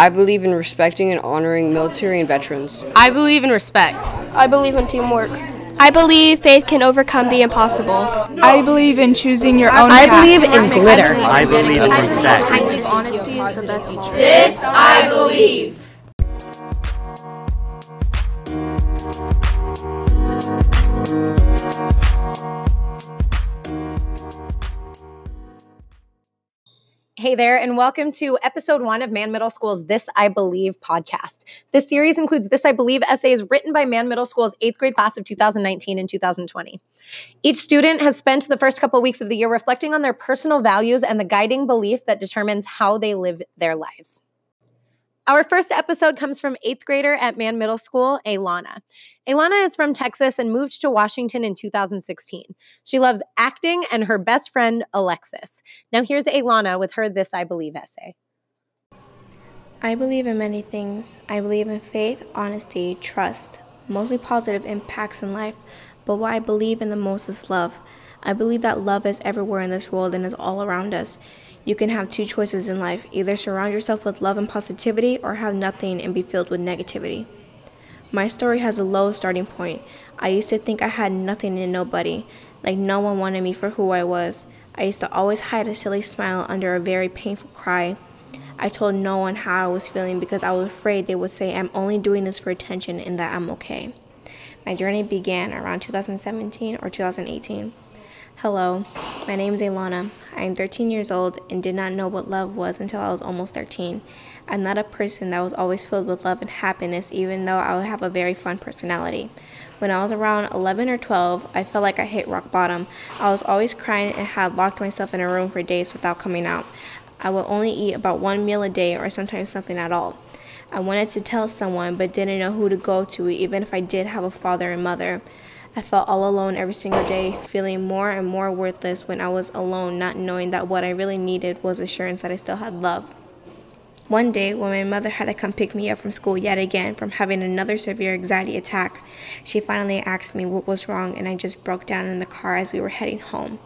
I believe in respecting and honoring military and veterans. I believe in respect. I believe in teamwork. I believe faith can overcome the impossible. I believe in choosing your own I path. believe in glitter. I believe in respect. I believe honesty is the best feature. This I believe. Hey there, and welcome to episode one of Mann Middle School's This I Believe podcast. This series includes This I Believe essays written by Mann Middle School's eighth grade class of 2019 and 2020. Each student has spent the first couple weeks of the year reflecting on their personal values and the guiding belief that determines how they live their lives. Our first episode comes from eighth grader at Mann Middle School, Aylana. Aylana is from Texas and moved to Washington in 2016. She loves acting and her best friend, Alexis. Now, here's Aylana with her This I Believe essay. I believe in many things. I believe in faith, honesty, trust, mostly positive impacts in life. But what I believe in the most is love. I believe that love is everywhere in this world and is all around us. You can have two choices in life either surround yourself with love and positivity, or have nothing and be filled with negativity. My story has a low starting point. I used to think I had nothing and nobody, like no one wanted me for who I was. I used to always hide a silly smile under a very painful cry. I told no one how I was feeling because I was afraid they would say I'm only doing this for attention and that I'm okay. My journey began around 2017 or 2018. Hello, my name is Aylana. I am 13 years old and did not know what love was until I was almost 13. I'm not a person that was always filled with love and happiness, even though I would have a very fun personality. When I was around 11 or 12, I felt like I hit rock bottom. I was always crying and had locked myself in a room for days without coming out. I would only eat about one meal a day or sometimes nothing at all. I wanted to tell someone but didn't know who to go to, even if I did have a father and mother. I felt all alone every single day, feeling more and more worthless when I was alone, not knowing that what I really needed was assurance that I still had love. One day, when my mother had to come pick me up from school yet again from having another severe anxiety attack, she finally asked me what was wrong, and I just broke down in the car as we were heading home.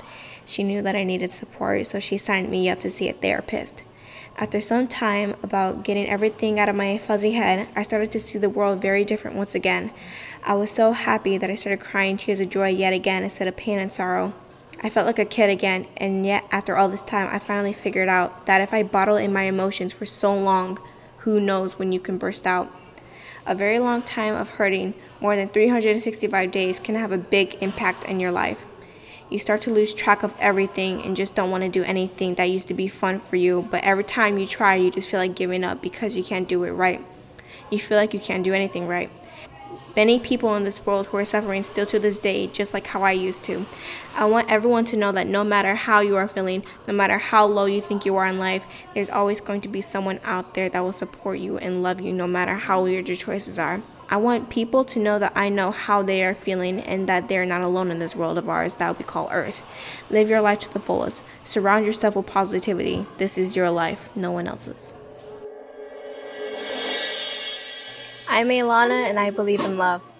She knew that I needed support, so she signed me up to see a therapist. After some time about getting everything out of my fuzzy head, I started to see the world very different once again. I was so happy that I started crying tears of joy yet again instead of pain and sorrow. I felt like a kid again, and yet after all this time, I finally figured out that if I bottle in my emotions for so long, who knows when you can burst out. A very long time of hurting, more than 365 days, can have a big impact in your life. You start to lose track of everything and just don't want to do anything that used to be fun for you, but every time you try, you just feel like giving up because you can't do it right. You feel like you can't do anything right. Many people in this world who are suffering still to this day, just like how I used to. I want everyone to know that no matter how you are feeling, no matter how low you think you are in life, there's always going to be someone out there that will support you and love you no matter how weird your choices are. I want people to know that I know how they are feeling and that they're not alone in this world of ours that we call Earth. Live your life to the fullest. Surround yourself with positivity. This is your life, no one else's. I'm Alana and I believe in love.